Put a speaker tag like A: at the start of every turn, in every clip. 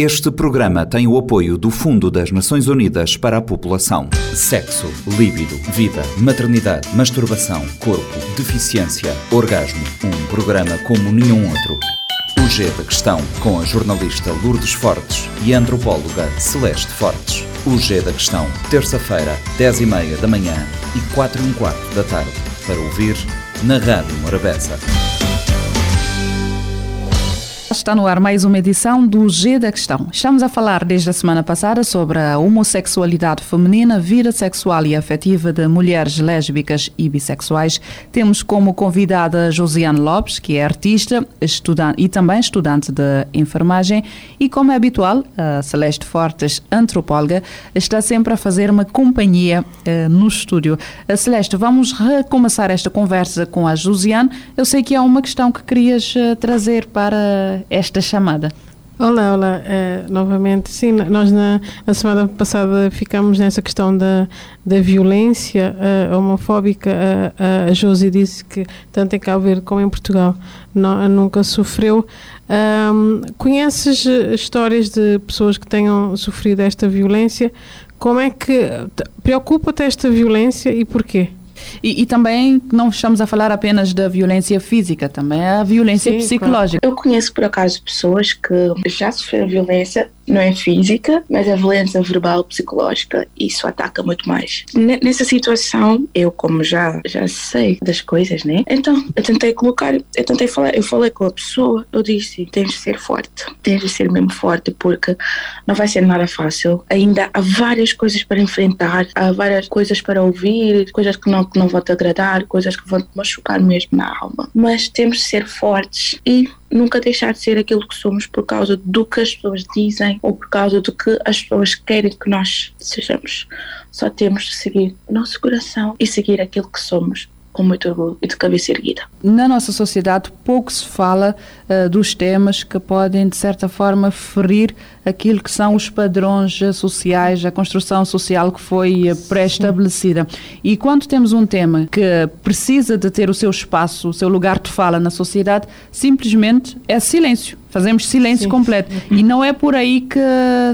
A: Este programa tem o apoio do Fundo das Nações Unidas para a População. Sexo, líbido, vida, maternidade, masturbação, corpo, deficiência, orgasmo. Um programa como nenhum outro. O G da Questão, com a jornalista Lourdes Fortes e a antropóloga Celeste Fortes. O G da Questão, terça-feira, 10h30 da manhã e 4 h quarto da tarde. Para ouvir na Rádio Morabeza.
B: Está no ar mais uma edição do G da Questão. Estamos a falar desde a semana passada sobre a homossexualidade feminina, vida sexual e afetiva de mulheres lésbicas e bissexuais. Temos como convidada Josiane Lopes, que é artista estudante, e também estudante de enfermagem, e como é habitual, Celeste Fortes, antropóloga, está sempre a fazer uma companhia eh, no estúdio. A Celeste, vamos recomeçar esta conversa com a Josiane. Eu sei que há uma questão que querias eh, trazer para esta chamada.
C: Olá, olá, é, novamente. Sim, nós na, na, semana passada ficamos nessa questão da, da violência uh, homofóbica. Uh, a Josi disse que tanto em Cabo Verde como em Portugal não, nunca sofreu. Um, conheces histórias de pessoas que tenham sofrido esta violência? Como é que preocupa-te esta violência e porquê?
B: E, e, também não estamos a falar apenas da violência física, também a violência Sim, psicológica.
D: Claro. Eu conheço por acaso pessoas que já sofreram violência não é física, mas é violência verbal, psicológica, isso ataca muito mais. Nessa situação, eu como já já sei das coisas, né? Então, eu tentei colocar, eu tentei falar, eu falei com a pessoa, eu disse, tens de ser forte, tens de ser mesmo forte, porque não vai ser nada fácil. Ainda há várias coisas para enfrentar, há várias coisas para ouvir, coisas que não, que não vão te agradar, coisas que vão te machucar mesmo na alma. Mas temos de ser fortes e nunca deixar de ser aquilo que somos por causa do que as pessoas dizem ou por causa do que as pessoas querem que nós sejamos. Só temos de seguir o nosso coração e seguir aquilo que somos com muito orgulho e de cabeça erguida.
B: Na nossa sociedade, pouco se fala uh, dos temas que podem, de certa forma, ferir aquilo que são os padrões sociais, a construção social que foi uh, pré-estabelecida. E quando temos um tema que precisa de ter o seu espaço, o seu lugar de fala na sociedade, simplesmente é silêncio Fazemos silêncio Sim. completo. E não é por aí que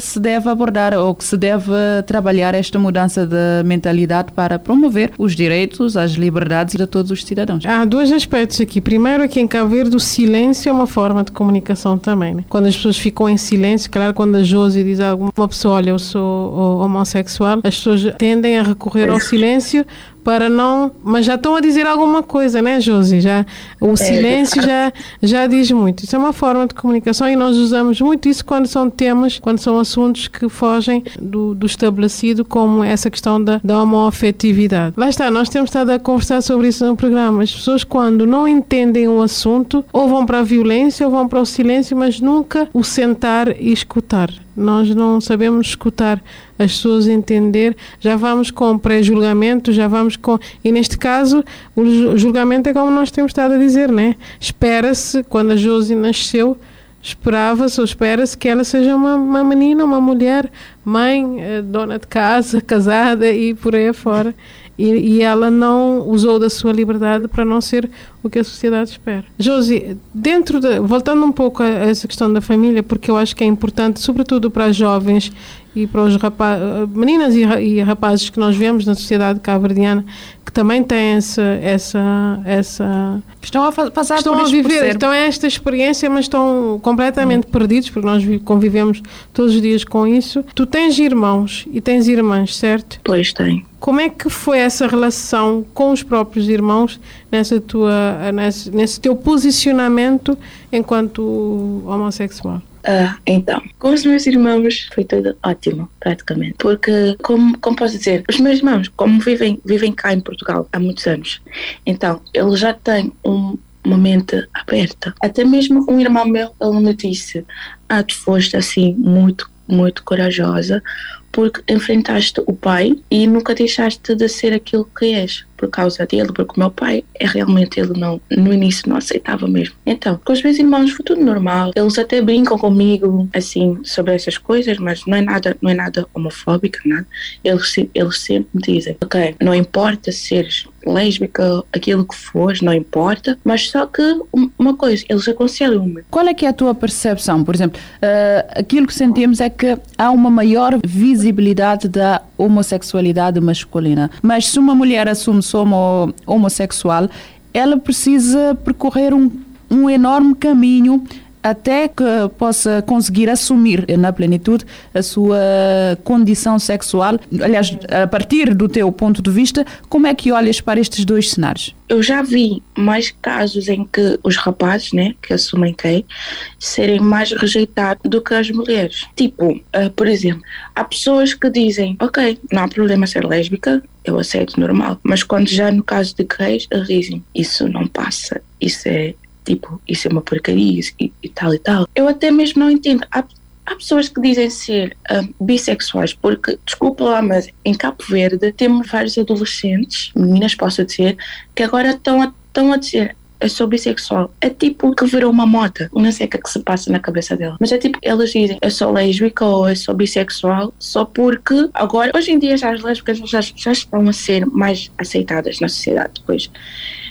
B: se deve abordar ou que se deve trabalhar esta mudança de mentalidade para promover os direitos, as liberdades de todos os cidadãos.
C: Há dois aspectos aqui. Primeiro, aqui em Cabo Verde, o silêncio é uma forma de comunicação também. Né? Quando as pessoas ficam em silêncio, claro, quando a Josi diz a alguma pessoa, olha, eu sou homossexual, as pessoas tendem a recorrer ao silêncio para não. Mas já estão a dizer alguma coisa, né, Josi? Já, o é, silêncio já, já diz muito. Isso é uma forma de comunicação e nós usamos muito isso quando são temas, quando são assuntos que fogem do, do estabelecido, como essa questão da, da homoafetividade. Lá está, nós temos estado a conversar sobre isso no programa. As pessoas, quando não entendem o assunto, ou vão para a violência ou vão para o silêncio, mas nunca o sentar e escutar. Nós não sabemos escutar as pessoas entender, já vamos com pré-julgamento, já vamos com. E neste caso, o julgamento é como nós temos estado a dizer, né? Espera-se, quando a Josi nasceu, esperava-se ou espera-se que ela seja uma, uma menina, uma mulher, mãe, eh, dona de casa, casada e por aí afora e, e, ela não usou da sua liberdade para não ser o que a sociedade espera. Josi, dentro de, voltando um pouco a, essa questão da família, porque eu acho que é importante, sobretudo para jovens e para os rapaz, meninas e, e rapazes que nós vemos na sociedade cabo-verdiana, que também têm essa, essa, essa
B: estão a passar
C: estão
B: a
C: viver, estão a esta experiência, mas estão completamente hum. perdidos, porque nós convivemos todos os dias com isso. Tu tens irmãos e tens irmãs, certo?
D: Pois tenho.
C: Como é que foi essa relação com os próprios irmãos nessa tua, nesse, nesse teu posicionamento enquanto homossexual?
D: Uh, então, com os meus irmãos foi tudo ótimo, praticamente. Porque, como, como posso dizer, os meus irmãos, como vivem, vivem cá em Portugal há muitos anos, então eles já têm um, uma mente aberta. Até mesmo um irmão meu, ele me disse: Ah, tu foste assim muito, muito corajosa porque enfrentaste o pai e nunca deixaste de ser aquilo que és. por causa dele, porque o meu pai é realmente ele não no início não aceitava mesmo. Então, com os meus irmãos foi tudo normal. Eles até brincam comigo assim sobre essas coisas, mas não é nada, não é nada homofóbico, nada. Eles eles sempre me dizem, ok, não importa seres lésbica, aquilo que fores, não importa, mas só que uma coisa, eles aconselham-me.
B: Qual é que é a tua percepção? Por exemplo, uh, aquilo que sentimos é que há uma maior visibilidade da homossexualidade masculina, mas se uma mulher assume-se homo, homossexual, ela precisa percorrer um, um enorme caminho até que possa conseguir assumir na plenitude a sua condição sexual. Aliás, a partir do teu ponto de vista, como é que olhas para estes dois cenários?
D: Eu já vi mais casos em que os rapazes, né, que assumem gay, serem mais rejeitados do que as mulheres. Tipo, uh, por exemplo, há pessoas que dizem, ok, não há problema ser lésbica, eu aceito normal. Mas quando já no caso de gays, dizem, isso não passa, isso é tipo, isso é uma porcaria e, e tal e tal. Eu até mesmo não entendo. Há, há pessoas que dizem ser um, bissexuais porque, desculpa lá, mas em Cabo Verde temos vários adolescentes, meninas posso dizer, que agora estão a, estão a dizer eu sou bissexual. É tipo que virou uma moda. Sei o que é que se passa na cabeça dela. Mas é tipo, elas dizem eu sou lésbica ou eu sou bissexual só porque agora, hoje em dia já as lésbicas já, já estão a ser mais aceitadas na sociedade depois.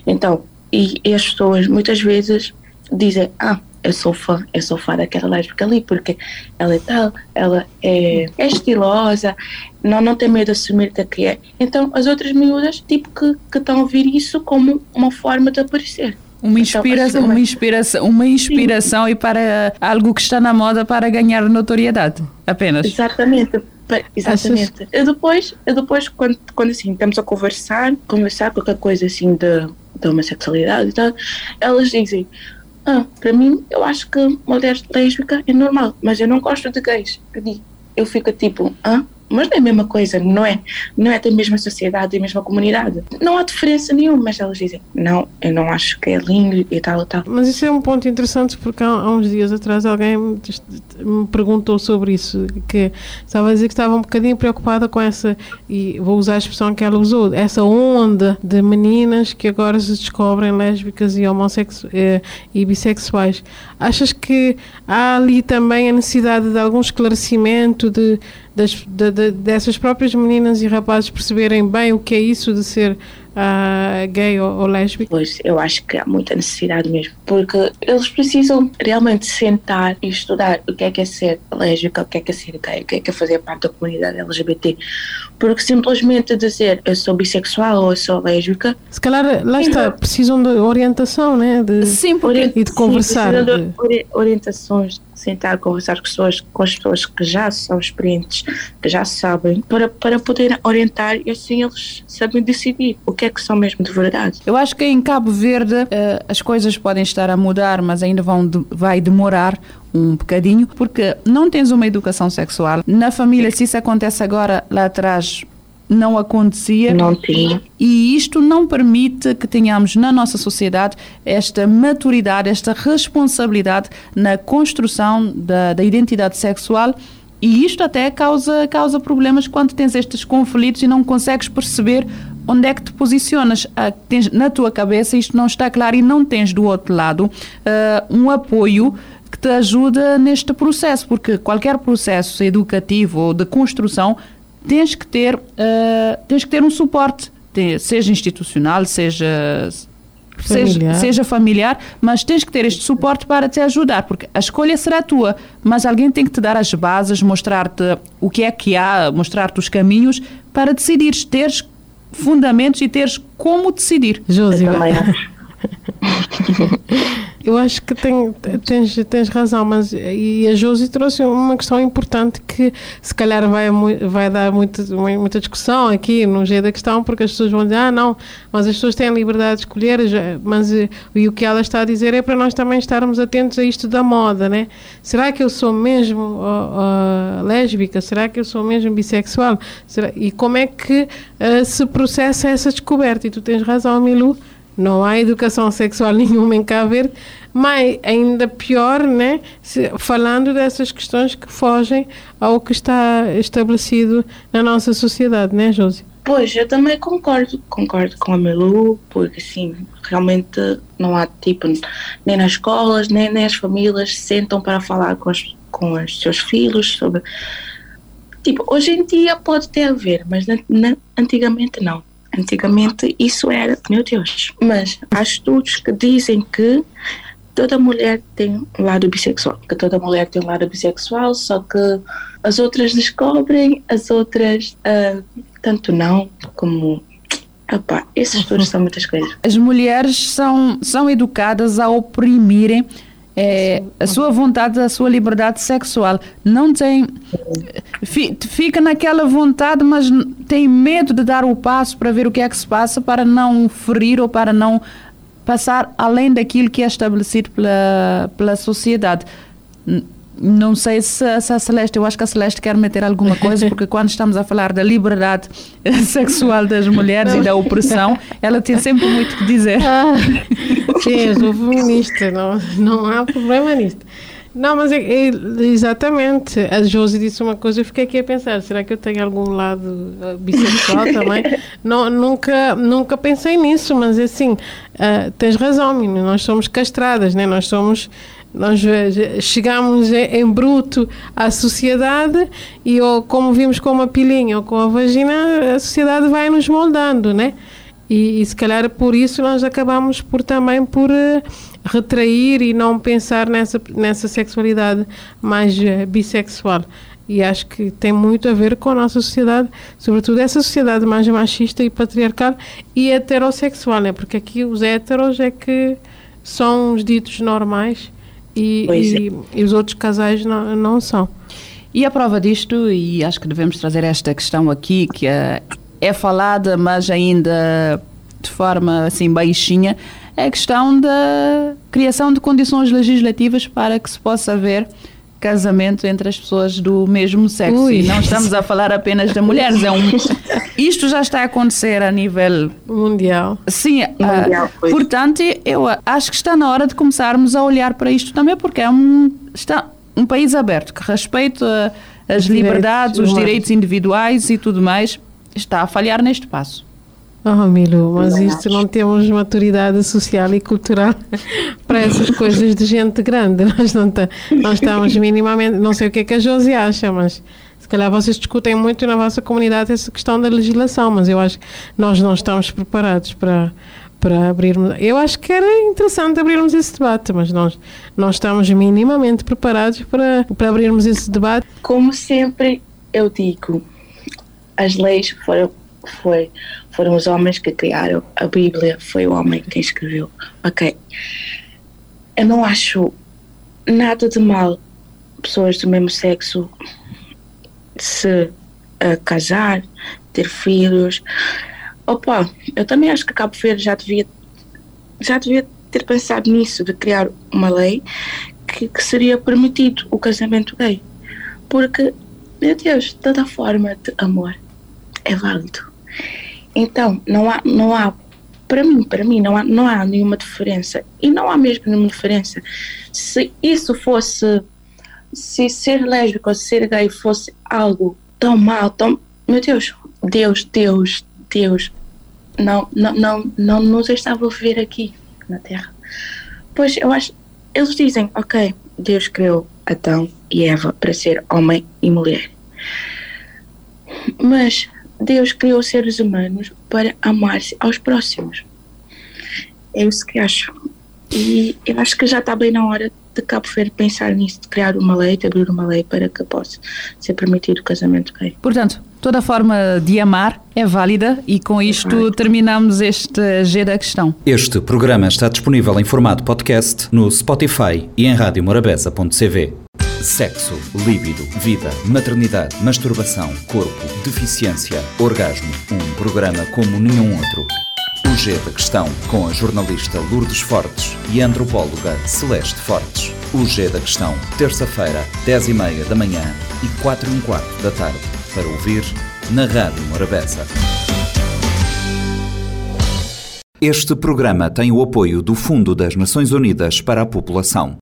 D: Então, e, e as pessoas muitas vezes dizem: Ah, eu sou fã, eu sou fã daquela lésbica ali, porque ela é tal, ela é, é estilosa, não, não tem medo de assumir da que é. Então as outras miúdas, tipo, que, que estão a ver isso como uma forma de aparecer.
B: Uma então, inspiração, então, uma inspiração, uma inspiração e para algo que está na moda para ganhar notoriedade, apenas.
D: Exatamente. Exatamente. Eu depois, eu depois quando, quando assim estamos a conversar, conversar qualquer coisa assim de da homossexualidade e tal, elas dizem: ah, para mim, eu acho que mulher lésbica é normal, mas eu não gosto de gays. Eu fico tipo: ah, mas não é a mesma coisa, não é? Não é da mesma sociedade, da mesma comunidade. Não há diferença nenhuma, mas elas dizem, não, eu não acho que é lindo e tal e tal.
C: Mas isso é um ponto interessante porque há, uns dias atrás alguém me, me perguntou sobre isso, que estava a dizer que estava um bocadinho preocupada com essa, e vou usar a expressão que ela usou, essa onda de meninas que agora se descobrem lésbicas e homossexuais eh, e bissexuais. Achas que há ali também a necessidade de algum esclarecimento de das, de, de, dessas próprias meninas e rapazes perceberem bem o que é isso de ser uh, gay ou, ou lésbico?
D: Pois, eu acho que há muita necessidade mesmo, porque eles precisam realmente sentar e estudar o que é que é ser lésbica, o que é que é ser gay, o que é que é fazer parte da comunidade LGBT, porque simplesmente dizer eu sou bissexual ou eu sou lésbica.
C: Se calhar, lá está, precisam de orientação, né? De,
B: sim, porque,
C: e de conversar.
D: Sim, de orientações sentar, conversar com, pessoas, com as pessoas que já são experientes, que já sabem, para, para poder orientar e assim eles sabem decidir o que é que são mesmo de verdade.
B: Eu acho que em Cabo Verde uh, as coisas podem estar a mudar, mas ainda vão de, vai demorar um bocadinho, porque não tens uma educação sexual. Na família, se isso acontece agora, lá atrás não acontecia.
D: Não tinha.
B: E isto não permite que tenhamos na nossa sociedade esta maturidade, esta responsabilidade na construção da, da identidade sexual. E isto até causa, causa problemas quando tens estes conflitos e não consegues perceber onde é que te posicionas. Ah, tens, na tua cabeça isto não está claro e não tens do outro lado uh, um apoio que te ajuda neste processo, porque qualquer processo educativo ou de construção tens que ter, uh, tens que ter um suporte, seja institucional, seja familiar. Seja, seja, familiar, mas tens que ter este suporte para te ajudar, porque a escolha será tua, mas alguém tem que te dar as bases, mostrar-te o que é que há, mostrar-te os caminhos para decidir, teres fundamentos e teres como decidir.
C: Josi, Eu acho que tem, tens, tens razão, mas e a Josi trouxe uma questão importante que se calhar vai, vai dar muita, muita discussão aqui no jeito da questão, porque as pessoas vão dizer, ah não, mas as pessoas têm liberdade de escolher, mas e o que ela está a dizer é para nós também estarmos atentos a isto da moda, né? Será que eu sou mesmo uh, uh, lésbica? Será que eu sou mesmo bissexual? Será, e como é que uh, se processa essa descoberta? E tu tens razão, Milu, não há educação sexual nenhuma em Cabo Verde, mas ainda pior, né? Se, falando dessas questões que fogem ao que está estabelecido na nossa sociedade, né, Josi?
D: Pois, eu também concordo, concordo com a Melu, porque assim, realmente não há tipo, nem nas escolas, nem, nem as famílias sentam para falar com, as, com os seus filhos sobre. Tipo, hoje em dia pode ter a ver, mas na, na, antigamente não. Antigamente isso era, meu Deus. Mas há estudos que dizem que toda mulher tem um lado bissexual, que toda mulher tem um lado bissexual, só que as outras descobrem, as outras uh, tanto não como Epá, esses estudos são muitas coisas.
B: As mulheres são, são educadas a oprimirem é, a sua vontade, a sua liberdade sexual. Não tem. Fica naquela vontade, mas tem medo de dar o passo para ver o que é que se passa, para não ferir ou para não passar além daquilo que é estabelecido pela, pela sociedade. Não sei se, se, a Celeste, eu acho que a Celeste quer meter alguma coisa, porque quando estamos a falar da liberdade sexual das mulheres e da opressão, ela tem sempre muito que dizer. Ah,
C: sim, eu sou feminista, não, não há problema nisto. Não, mas é, é, exatamente. A Josi disse uma coisa, eu fiquei aqui a pensar, será que eu tenho algum lado uh, bissexual também? não, nunca, nunca pensei nisso, mas assim, uh, tens razão, menino, nós somos castradas, né? nós somos nós chegamos em bruto à sociedade e ou como vimos com uma pilinha ou com a vagina, a sociedade vai nos moldando, né? E, e se calhar por isso nós acabamos por também por uh, retrair e não pensar nessa, nessa sexualidade mais uh, bissexual. E acho que tem muito a ver com a nossa sociedade, sobretudo essa sociedade mais machista e patriarcal e heterossexual, né? Porque aqui os heteros é que são os ditos normais e, e, é. e, os outros casais não, não são.
B: E a prova disto, e acho que devemos trazer esta questão aqui, que é, é falada, mas ainda de forma assim baixinha, é a questão da criação de condições legislativas para que se possa ver casamento entre as pessoas do mesmo sexo. Ui. E não estamos a falar apenas de mulheres. É um, isto já está a acontecer a nível
C: mundial.
B: Sim, mundial, uh, portanto, eu acho que está na hora de começarmos a olhar para isto também, porque é um, está um país aberto que respeita as liberdades, os direitos individuais e tudo mais. Está a falhar neste passo.
C: Oh, Milu, mas isto não temos maturidade social e cultural para essas coisas de gente grande. Nós não, não estamos minimamente. Não sei o que é que a Josi acha, mas se calhar vocês discutem muito na vossa comunidade essa questão da legislação, mas eu acho que nós não estamos preparados para, para abrirmos. Eu acho que era interessante abrirmos esse debate, mas nós não estamos minimamente preparados para, para abrirmos esse debate.
D: Como sempre, eu digo, as leis foram foi, foram os homens que criaram a Bíblia, foi o homem quem escreveu. Ok. Eu não acho nada de mal pessoas do mesmo sexo se uh, casar, ter filhos. Opa, eu também acho que Cabo Verde já devia, já devia ter pensado nisso, de criar uma lei que, que seria permitido o casamento gay. Porque, meu Deus, toda forma de amor é válido. Então, não há, não há para mim, para mim, não há, não há nenhuma diferença. E não há mesmo nenhuma diferença. Se isso fosse, se ser lésbico ou ser gay fosse algo tão mal, tão. Meu Deus, Deus, Deus, Deus, não, não, não, não nos estava a viver aqui na Terra. Pois eu acho, eles dizem, ok, Deus criou Adão e Eva para ser homem e mulher. Mas Deus criou seres humanos para amar-se aos próximos. É isso que acho. E eu acho que já está bem na hora de Cabo Verde pensar nisso, de criar uma lei, de abrir uma lei para que possa ser permitido o casamento gay.
B: Portanto, toda forma de amar é válida e com isto terminamos este G da questão.
A: Este programa está disponível em formato podcast no Spotify e em radiomorabeza.cv. Sexo, líbido, vida, maternidade, masturbação, corpo, deficiência, orgasmo. Um programa como nenhum outro. O G da Questão, com a jornalista Lourdes Fortes e a antropóloga Celeste Fortes. O G da Questão, terça-feira, 10 e meia da manhã e 4 e um quarto da tarde. Para ouvir na Rádio Morabeza. Este programa tem o apoio do Fundo das Nações Unidas para a População.